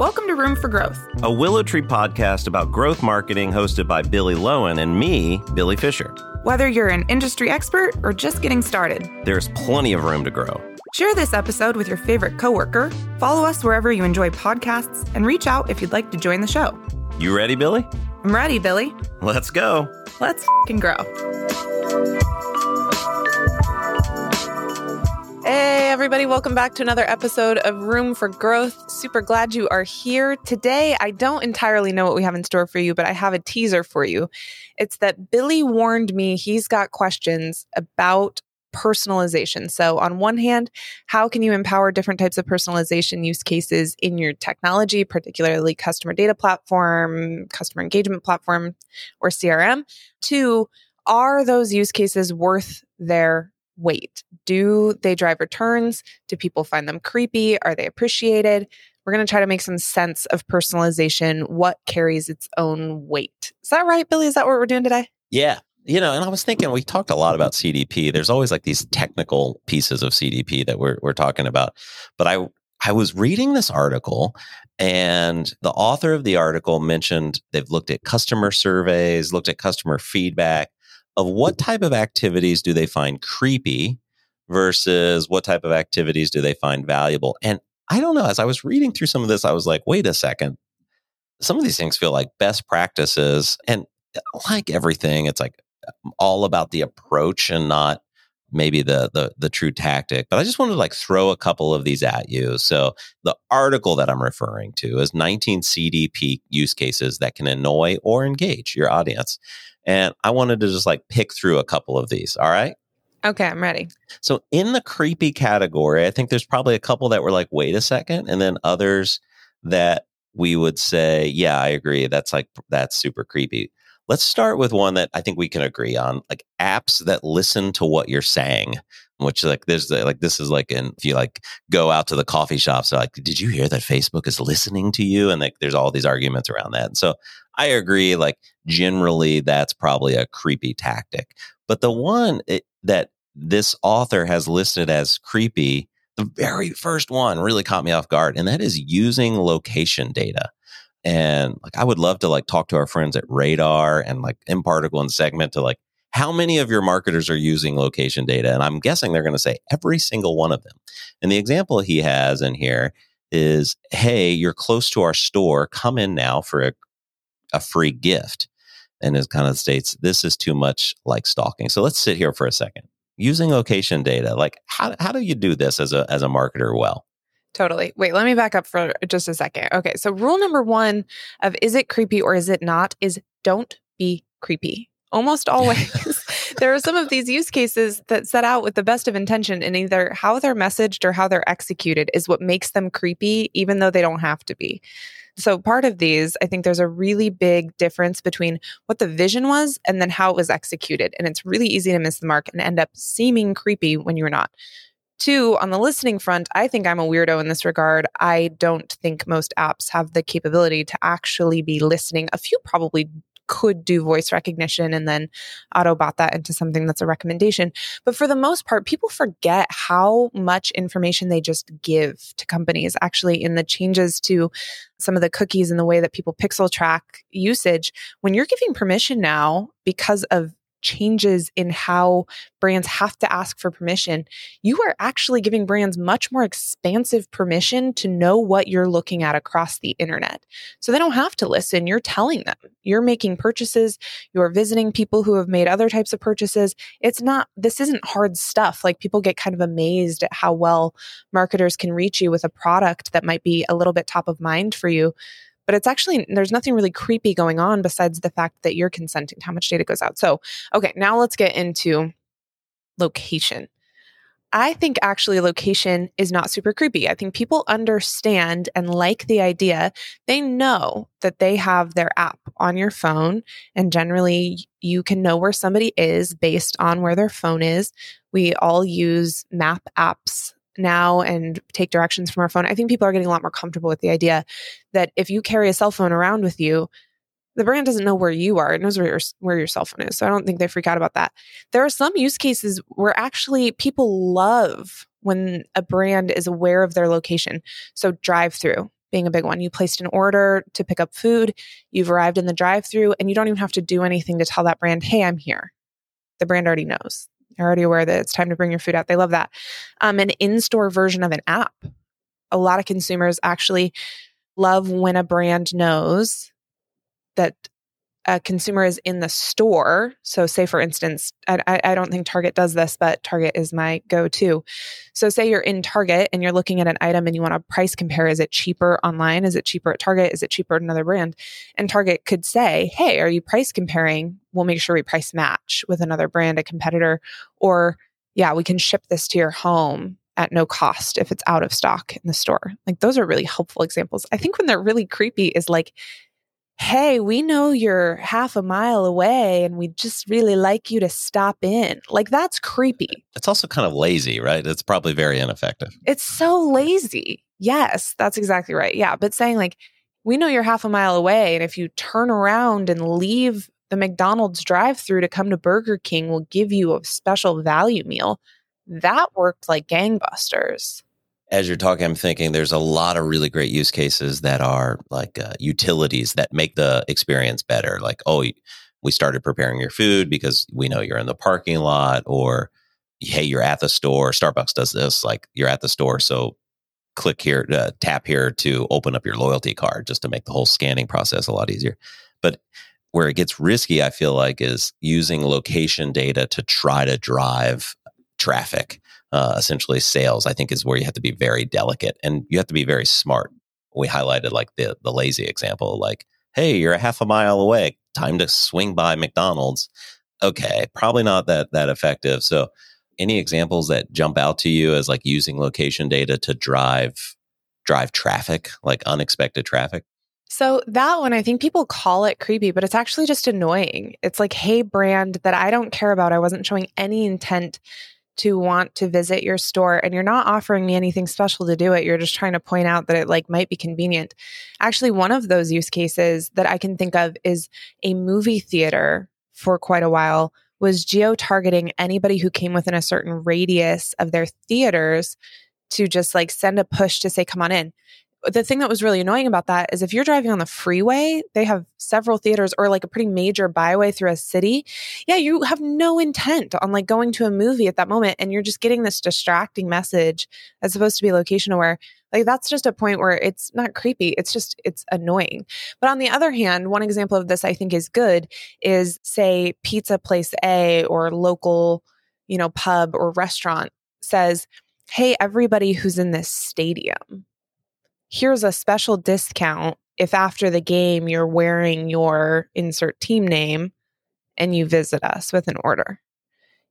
Welcome to Room for Growth, a WillowTree podcast about growth marketing hosted by Billie Loewen and me, Billy Fischer. Whether you're an industry expert or just getting started, there's plenty of room to grow. Share this episode with your favorite coworker, follow us wherever you enjoy podcasts, and reach out if you'd like to join the show. You ready, Billy? I'm ready, Billy. Let's go. Let's f grow. Hey, everybody, welcome back to another episode of Room for Growth. Super glad you are here. Today, I don't entirely know what we have in store for you, but I have a teaser for you. It's that Billy warned me he's got questions about personalization. So, on one hand, how can you empower different types of personalization use cases in your technology, particularly customer data platform, customer engagement platform, or CRM? Two, are those use cases worth their weight? Do they drive returns? Do people find them creepy? Are they appreciated? We're going to try to make some sense of personalization, what carries its own weight. Is that right, Billy? Is that what we're doing today? Yeah. You know, and I was thinking we talked a lot about CDP. There's always like these technical pieces of CDP that we're we're talking about. But I I was reading this article and the author of the article mentioned they've looked at customer surveys, looked at customer feedback, of what type of activities do they find creepy versus what type of activities do they find valuable. And I don't know, as I was reading through some of this, I was like, wait a second. Some of these things feel like best practices. And uh, like everything, it's like um, all about the approach and not maybe the the the true tactic but i just wanted to like throw a couple of these at you so the article that i'm referring to is 19 cdp use cases that can annoy or engage your audience and I wanted to just like pick through a couple of these. All right. Okay, I'm ready. So, in the creepy category, I think there's probably a couple that were like, wait a second. And then others that we would say, yeah, I agree. That's like, that's super creepy. Let's start with one that I think we can agree on like apps that listen to what you're saying which like there's like this is like and if you like go out to the coffee shops like did you hear that facebook is listening to you? And like there's all these arguments around that. And so i agree like generally that's probably a creepy tactic. But the one it, that this author has listed as creepy the very first one really caught me off guard and that is using location data and like i would love to like talk to our friends at radar and like mParticle and segment to like how many of your marketers are using location data? And I'm guessing they're going to say every single one of them. And the example he has in here is hey, you're close to our store. Come in now for a, a free gift. And it kind of states this is too much like stalking. So let's sit here for a second. Using location data, like how, how do you do this as a as a marketer well? Totally. Wait, let me back up for just a second. Okay. So, rule number one of is it creepy or is it not is don't be creepy almost always there are some of these use cases that set out with the best of intention and either how they're messaged or how they're executed is what makes them creepy even though they don't have to be so part of these i think there's a really big difference between what the vision was and then how it was executed and it's really easy to miss the mark and end up seeming creepy when you're not Two, on the listening front, I think I'm a weirdo in this regard. I don't think most apps have the capability to actually be listening. A few probably could do voice recognition and then autobot that into something that's a recommendation. But for the most part, people forget how much information they just give to companies. Actually, in the changes to some of the cookies and the way that people pixel track usage, when you're giving permission now because of changes in how brands have to ask for permission, you are actually giving brands much more expansive permission to know what you're looking at across the internet. So they don't have to listen. You're telling them. You're making purchases. You're visiting people who have made other types of purchases. It's not, this isn't hard stuff. Like people get kind of amazed at how well marketers can reach you with a product that might be a little bit top of mind for you but it's actually there's nothing really creepy going on besides the fact that you're consenting to how much data goes out. So, okay, now let's get into location. I think actually location is not super creepy. I think people understand and like the idea. They know that they have their app on your phone, and generally you can know where somebody is based on where their phone is. We all use map apps now and take directions from our phone. I think people are getting a lot more comfortable with the idea that if you carry a cell phone around with you, the brand doesn't know where you are. It knows where your where your cell phone is. So I don't think they freak out about that. There are some use cases where actually people love when a brand is aware of their location. So drive through. being a big one. You placed an order to pick up food, you've arrived in the drive through, and you don't even have to do anything to tell that brand, hey, I'm here. The brand already knows. They're already aware that it's time to bring your food out. They love that. Um, an in store version of an app. A lot of consumers actually love when a brand knows that a consumer is in the store. So, say for instance, I, I don't think Target does this, but Target is my go to. So, say you're in Target and you're looking at an item and you want to price compare. Is it cheaper online? Is it cheaper at Target? Is it cheaper at another brand? And Target could say, Hey, are you price comparing? We'll make sure we price match with another brand, a competitor. Or, yeah, we can ship this to your home at no cost if it's out of stock in the store. Like, those are really helpful examples. I think when they're really creepy is like, hey, we know you're half a mile away and we'd just really like you to stop in. Like that's creepy. It's also kind of lazy, right? It's probably very ineffective. It's so lazy. Yes, that's exactly right. Yeah. But saying like, we know you're half a mile away. And if you turn around and leave the McDonald's drive through to come to Burger King, we'll give you a special value meal. That worked like gangbusters as you're talking, I'm thinking there's a lot of really great use cases that are like uh, utilities that make the experience better. Like, oh, we started preparing your food because we know you're in the parking lot, or hey, you're at the store. Starbucks does this. Like, you're at the store, so click here, uh, tap here to open up your loyalty card, just to make the whole scanning process a lot easier. But where it gets risky, I feel like, is using location data to try to drive traffic uh, essentially sales, I think is where you have to be very delicate and you have to be very smart. We highlighted like the the lazy example, like, hey, you're a half a mile away, time to swing by McDonald's. Okay, probably not that that effective. So, any examples that jump out to you as like using location data to drive drive traffic, like unexpected traffic? So that one, I think people call it creepy, but it's actually just annoying. It's like, hey, brand that I don't care about. I wasn't showing any intent to want to visit your store and you're not offering me anything special to do it. You're just trying to point out that it like might be convenient. Actually, one of those use cases that I can think of is a movie theater for quite a while was geo targeting anybody who came within a certain radius of their theaters to just like send a push to say, come on in the thing that was really annoying about that is if you're driving on the freeway, they have several theaters or like a pretty major byway through a city. Yeah, you have no intent on like going to a movie at that moment and you're just getting this distracting message that's supposed to be location aware. Like that's just a point where it's not creepy. It's just, it's annoying. But on the other hand, one example of this I think is good is say pizza place A or local, you know, pub or restaurant says, Hey, everybody who's in this stadium, here's a special discount if after the game you're wearing your insert team name and you visit us with an order.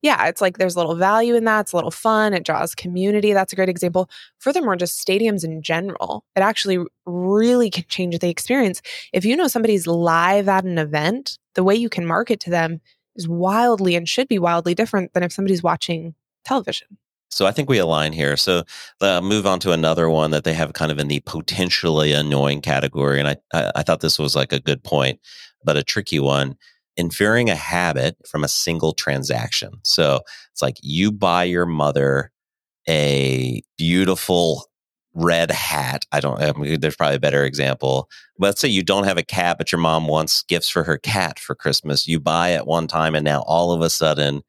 Yeah, it's like there's a little value in that. It's a little fun. It draws community. That's a great example. Furthermore, just stadiums in general, it actually really can change the experience. If you know somebody's live at an event, the way you can market to them is wildly and should be wildly different than if somebody's watching television. So I think we align here. So uh, move on to another one that they have kind of in the potentially annoying category. And I, I, I thought this was like a good point, but a tricky one. Inferring a habit from a single transaction. So it's like you buy your mother a beautiful red hat. I don't, I mean, there's probably a better example. Let's say you don't have a cat, but your mom wants gifts for her cat for Christmas. You buy at one time, and now all of a sudden,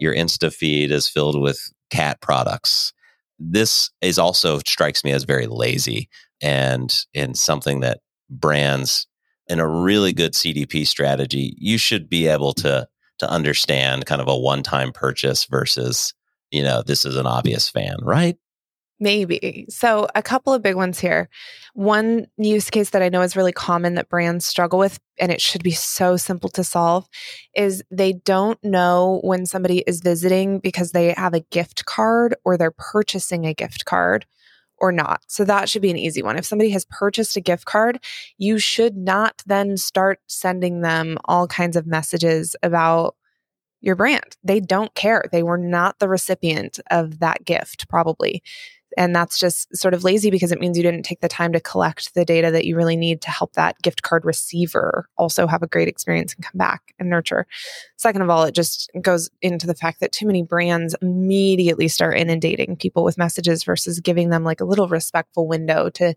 your Insta feed is filled with cat products. This is also strikes me as very lazy and in something that brands in a really good CDP strategy, you should be able to to understand kind of a one-time purchase versus, you know, this is an obvious fan, right? Maybe. So, a couple of big ones here. One use case that I know is really common that brands struggle with, and it should be so simple to solve, is they don't know when somebody is visiting because they have a gift card or they're purchasing a gift card or not. So, that should be an easy one. If somebody has purchased a gift card, you should not then start sending them all kinds of messages about your brand. They don't care. They were not the recipient of that gift, probably And that's just sort of lazy because it means you didn't take the time to collect the data that you really need to help that gift card receiver also have a great experience and come back and nurture. Second of all, it just goes into the fact that too many brands immediately start inundating people with messages versus giving them like a little respectful window to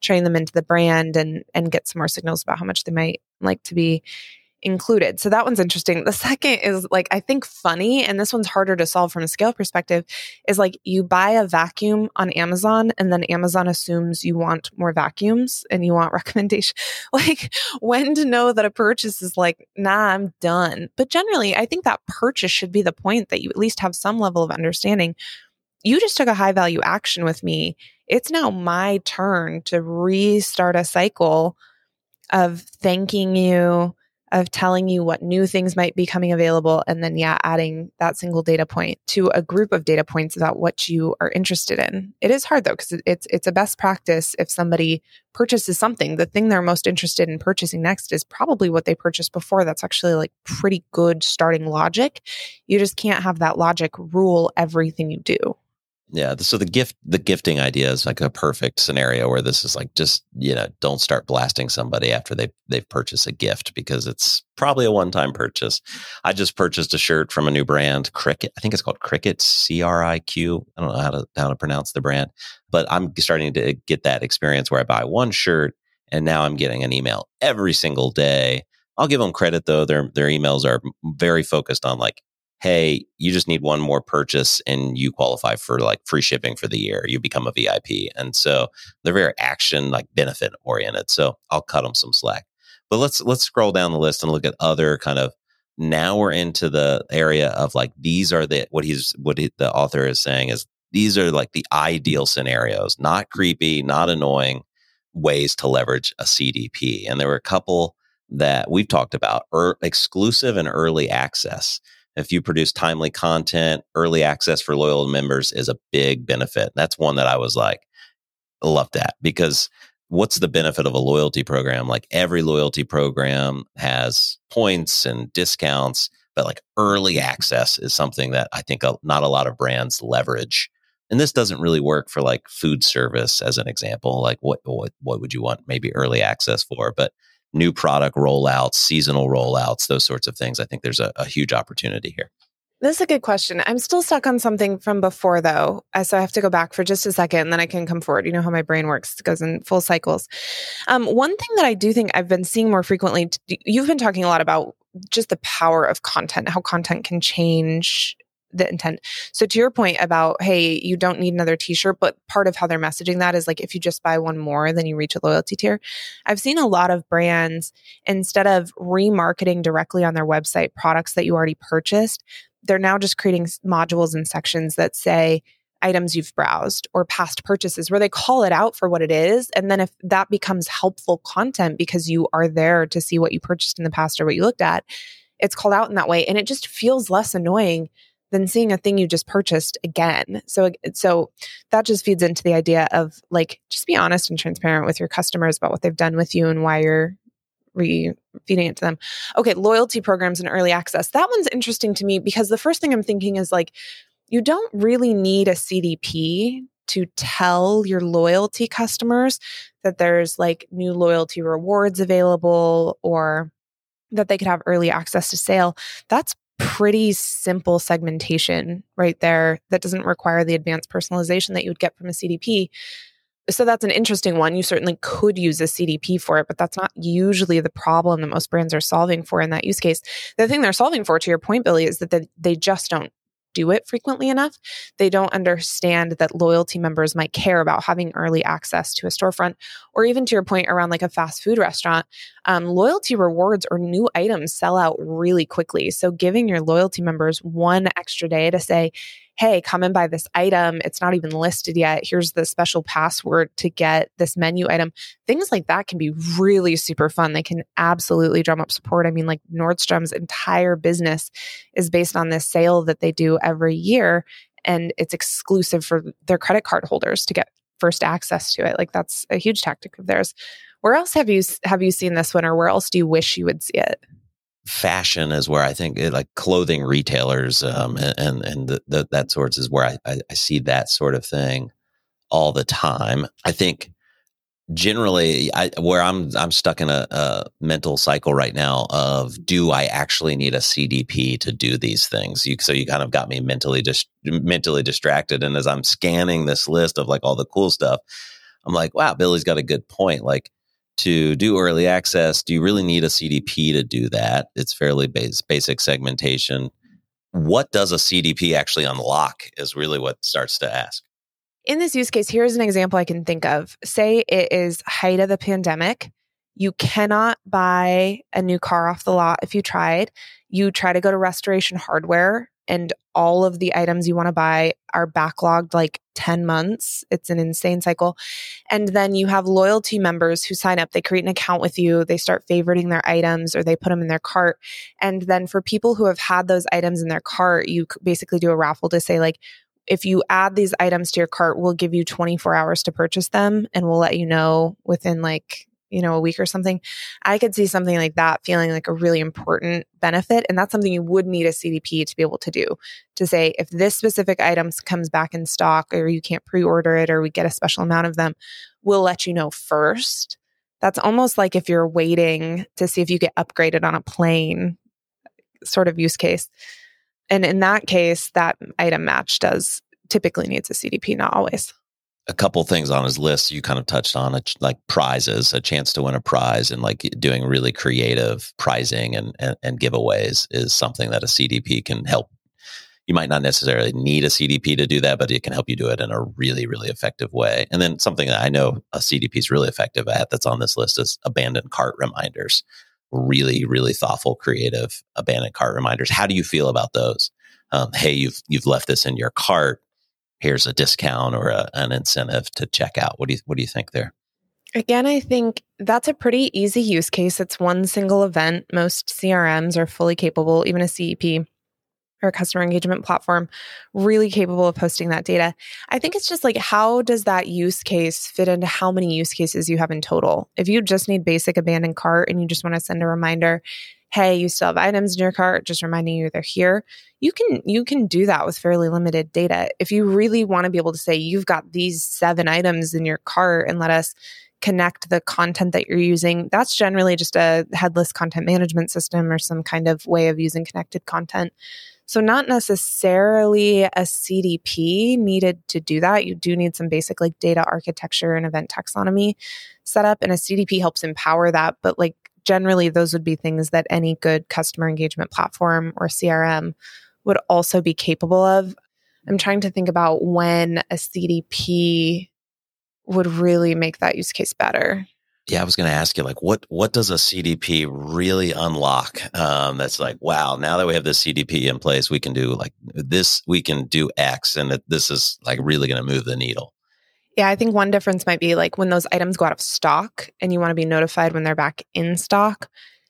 train them into the brand and and get some more signals about how much they might like to be included. So that one's interesting. The second is like, I think funny, and this one's harder to solve from a scale perspective, is like you buy a vacuum on Amazon and then Amazon assumes you want more vacuums and you want recommendation. Like when to know that a purchase is like, nah, I'm done. But generally, I think that purchase should be the point that you at least have some level of understanding. You just took a high value action with me. It's now my turn to restart a cycle of thanking you of telling you what new things might be coming available and then yeah adding that single data point to a group of data points about what you are interested in. It is hard though because it's it's a best practice if somebody purchases something. The thing they're most interested in purchasing next is probably what they purchased before. That's actually like pretty good starting logic. You just can't have that logic rule everything you do yeah. So the gift, the gifting idea is like a perfect scenario where this is like just you know don't start blasting somebody after they they've purchased a gift because it's probably a one time purchase. I just purchased a shirt from a new brand, Criquet. I think it's called Criquet C R I Q. I don't know how to how to pronounce the brand, but I'm starting to get that experience where I buy one shirt and now I'm getting an email every single day. I'll give them credit though; their their emails are very focused on like hey, you just need one more purchase and you qualify for like free shipping for the year. You become a VIP. And so they're very action like benefit oriented. So I'll cut them some slack. But let's let's scroll down the list and look at other kind of now we're into the area of like these are the what he's what he, the author is saying is these are like the ideal scenarios, not creepy, not annoying ways to leverage a CDP. And there were a couple that we've talked about, er, exclusive and early access if you produce timely content, early access for loyal members is a big benefit. That's one that I was like, loved that because what's the benefit of a loyalty program? Like every loyalty program has points and discounts, but like early access is something that I think not a lot of brands leverage. And this doesn't really work for like food service as an example. Like what what what would you want maybe early access for? But new product rollouts, seasonal rollouts, those sorts of things. I think there's a, a huge opportunity here. This is a good question. I'm still stuck on something from before, though. So I have to go back for just a second and then I can come forward. You know how my brain works, it goes in full cycles. Um, one thing that I do think I've been seeing more frequently, you've been talking a lot about just the power of content, how content can change the intent. So to your point about, hey, you don't need another t-shirt, but part of how they're messaging that is like if you just buy one more, then you reach a loyalty tier. I've seen a lot of brands instead of remarketing directly on their website products that you already purchased, they're now just creating modules and sections that say items you've browsed or past purchases where they call it out for what it is. And then if that becomes helpful content because you are there to see what you purchased in the past or what you looked at, it's called out in that way. And it just feels less annoying than seeing a thing you just purchased again. So so that just feeds into the idea of like just be honest and transparent with your customers about what they've done with you and why you're re feeding it to them. Okay, loyalty programs and early access. That one's interesting to me because the first thing I'm thinking is like you don't really need a CDP to tell your loyalty customers that there's like new loyalty rewards available or that they could have early access to sale. That's pretty simple segmentation right there that doesn't require the advanced personalization that you would get from a CDP. So that's an interesting one. You certainly could use a CDP for it, but that's not usually the problem that most brands are solving for in that use case. The thing they're solving for, to your point, Billy, is that they, they just don't do it frequently enough. They don't understand that loyalty members might care about having early access to a storefront, or even to your point around like a fast food restaurant. Um, loyalty rewards or new items sell out really quickly. So giving your loyalty members one extra day to say, hey, come and buy this item. It's not even listed yet. Here's the special password to get this menu item. Things like that can be really super fun. They can absolutely drum up support. I mean, like Nordstrom's entire business is based on this sale that they do every year, and it's exclusive for their credit card holders to get first access to it. Like that's a huge tactic of theirs. Where else have you have you seen this one, or where else do you wish you would see it? Fashion is where I think it, like clothing retailers um, and and, the, the, that sorts is where I, I, I, see that sort of thing all the time. I think generally I, where I'm I'm stuck in a, a, mental cycle right now of do I actually need a CDP to do these things? You, so you kind of got me mentally just dis- mentally distracted, and as I'm scanning this list of like all the cool stuff, I'm like, wow, Billy's got a good point. Like to do early access, do you really need a CDP to do that? It's fairly base, basic segmentation. What does a CDP actually unlock? Is really what starts to ask in this use case, here's an example I can think of. Say it is height of the pandemic. You cannot buy a new car off the lot if you tried. You try to go to restoration hardware and all of the items you want to buy are backlogged like 10 months. It's an insane cycle. And then you have loyalty members who sign up, they create an account with you, they start favoriting their items or they put them in their cart. And then for people who have had those items in their cart, you basically do a raffle to say, like, if you add these items to your cart, we'll give you 24 hours to purchase them and we'll let you know within like, you know, a week or something. I could see something like that feeling like a really important benefit. And that's something you would need a CDP to be able to do to say, if this specific item comes back in stock or you can't pre order it or we get a special amount of them, we'll let you know first. That's almost like if you're waiting to see if you get upgraded on a plane sort of use case. And in that case, that item match does typically needs a CDP, not always. A couple things on his list you kind of touched on, like prizes, a chance to win a prize, and like doing really creative prizing and, and, and giveaways is something that a CDP can help. You might not necessarily need a CDP to do that, but it can help you do it in a really, really effective way. And then something that I know a CDP is really effective at that's on this list is abandoned cart reminders really, really thoughtful, creative abandoned cart reminders. How do you feel about those? Um, hey, you've you've left this in your cart. Here's a discount or a, an incentive to check out. What do you what do you think there? Again, I think that's a pretty easy use case. It's one single event. Most CRMs are fully capable, even a CEP or customer engagement platform really capable of posting that data. I think it's just like, how does that use case fit into how many use cases you have in total? If you just need basic abandoned cart and you just want to send a reminder, hey, you still have items in your cart, just reminding you they're here, you can you can do that with fairly limited data. If you really want to be able to say you've got these seven items in your cart and let us connect the content that you're using, that's generally just a headless content management system or some kind of way of using connected content. So, not necessarily a CDP needed to do that. You do need some basic like data architecture and event taxonomy set up, and a CDP helps empower that. But, like, generally, those would be things that any good customer engagement platform or CRM would also be capable of. I'm trying to think about when a CDP would really make that use case better yeah, I was going to ask you, like, what what does a CDP really unlock? Um, that's like, wow, now that we have this CDP in place, we can do like this, we can do X, and that this is like really going to move the needle. Yeah, I think one difference might be like when those items go out of stock, and you want to be notified when they're back in stock,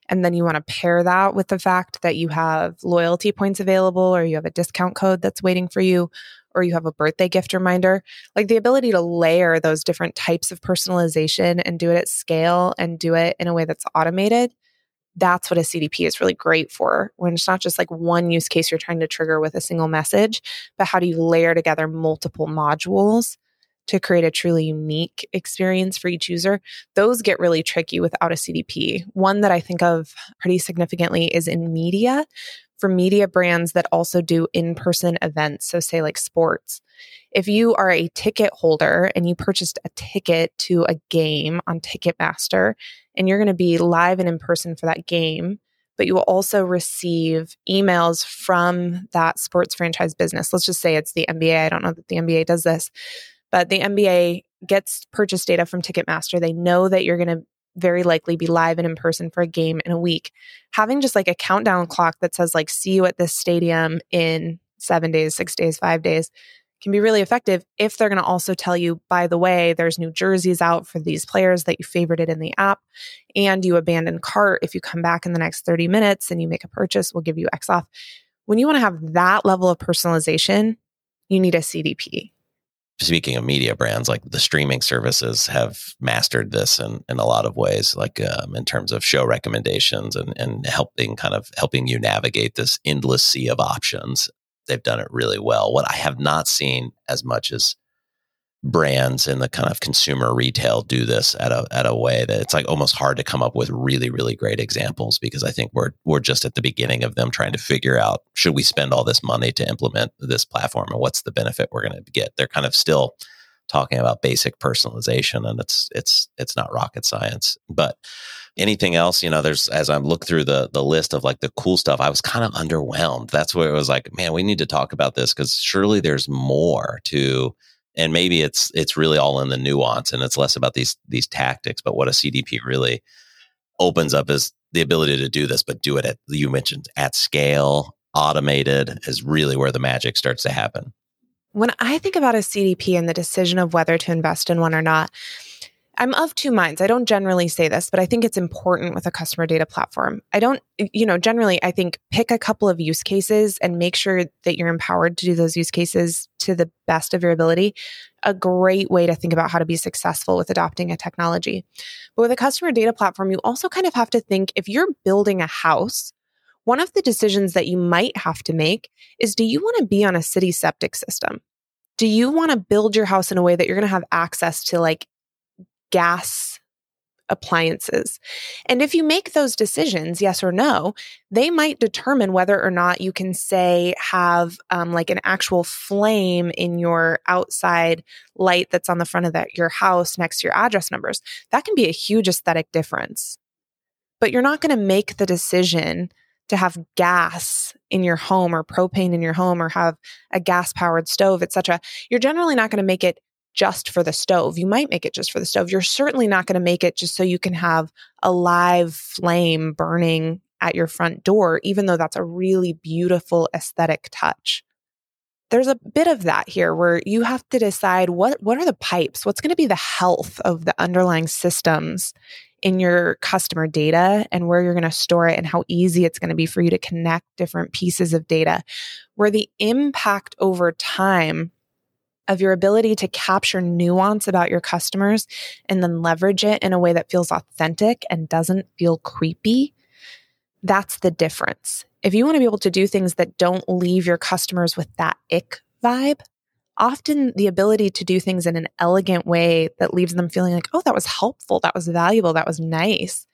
and then you want to pair that with the fact that you have loyalty points available, or you have a discount code that's waiting for you, or you have a birthday gift reminder, like the ability to layer those different types of personalization and do it at scale and do it in a way that's automated. That's what a CDP is really great for when it's not just like one use case you're trying to trigger with a single message, but how do you layer together multiple modules to create a truly unique experience for each user, those get really tricky without a CDP. One that I think of pretty significantly is in media, for media brands that also do in person events. So, say like sports. If you are a ticket holder and you purchased a ticket to a game on Ticketmaster and you're going to be live and in person for that game, but you will also receive emails from that sports franchise business. Let's just say it's the NBA. I don't know that the NBA does this, but the NBA gets purchase data from Ticketmaster. They know that you're going to very likely be live and in person for a game in a week. Having just like a countdown clock that says like see you at this stadium in 7 days, 6 days, 5 days can be really effective if they're going to also tell you by the way there's new jerseys out for these players that you favorited in the app and you abandon cart if you come back in the next 30 minutes and you make a purchase we'll give you X off. When you want to have that level of personalization, you need a CDP speaking of media brands, like the streaming services have mastered this in, in a lot of ways, like um, in terms of show recommendations and, and helping kind of helping you navigate this endless sea of options. They've done it really well. What I have not seen as much as brands in the kind of consumer retail do this at a at a way that it's like almost hard to come up with really really great examples because I think we're we're just at the beginning of them trying to figure out should we spend all this money to implement this platform and what's the benefit we're going to get. They're kind of still talking about basic personalization and it's it's it's not rocket science. But anything else, you know, there's as I look through the the list of like the cool stuff, I was kind of underwhelmed. That's where it was like, man, we need to talk about this because surely there's more to and maybe it's it's really all in the nuance and it's less about these these tactics but what a cdp really opens up is the ability to do this but do it at you mentioned at scale automated is really where the magic starts to happen. When i think about a cdp and the decision of whether to invest in one or not I'm of two minds. I don't generally say this, but I think it's important with a customer data platform. I don't, you know, generally, I think pick a couple of use cases and make sure that you're empowered to do those use cases to the best of your ability. A great way to think about how to be successful with adopting a technology. But with a customer data platform, you also kind of have to think if you're building a house, one of the decisions that you might have to make is do you want to be on a city septic system? Do you want to build your house in a way that you're going to have access to like gas appliances. And if you make those decisions, yes or no, they might determine whether or not you can say have um, like an actual flame in your outside light that's on the front of that your house next to your address numbers. That can be a huge aesthetic difference. But you're not going to make the decision to have gas in your home or propane in your home or have a gas powered stove, etc. You're generally not going to make it just for the stove. You might make it just for the stove. You're certainly not going to make it just so you can have a live flame burning at your front door, even though that's a really beautiful aesthetic touch. There's a bit of that here where you have to decide what, what are the pipes? What's going to be the health of the underlying systems in your customer data and where you're going to store it and how easy it's going to be for you to connect different pieces of data, where the impact over time of your ability to capture nuance about your customers and then leverage it in a way that feels authentic and doesn't feel creepy. That's the difference. If you want to be able to do things that don't leave your customers with that ick vibe, often the ability to do things in an elegant way that leaves them feeling like, oh, that was helpful, that was valuable, that was nice.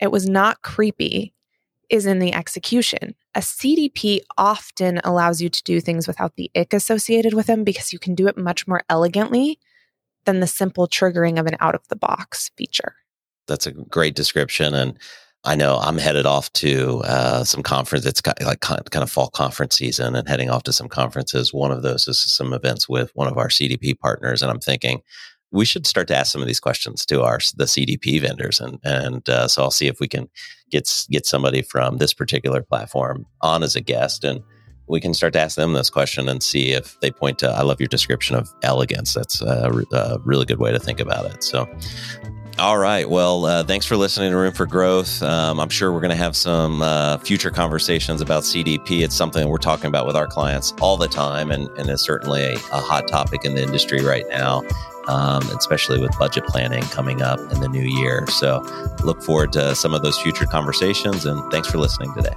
It was not creepy is in the execution. A CDP often allows you to do things without the ick associated with them because you can do it much more elegantly than the simple triggering of an out of the box feature. That's a great description. And I know I'm headed off to uh, some conference. It's got like kind of fall conference season and heading off to some conferences. One of those is some events with one of our CDP partners. And I'm thinking, we should start to ask some of these questions to our the CDP vendors, and and uh, so I'll see if we can get get somebody from this particular platform on as a guest, and we can start to ask them this question and see if they point to. I love your description of elegance. That's a, a really good way to think about it. So. All right. Well, uh, thanks for listening to Room for Growth. Um, I'm sure we're going to have some uh, future conversations about CDP. It's something we're talking about with our clients all the time, and, and is certainly a, a hot topic in the industry right now um, especially with budget planning coming up in the new year. So look forward to some of those future conversations and thanks for listening today.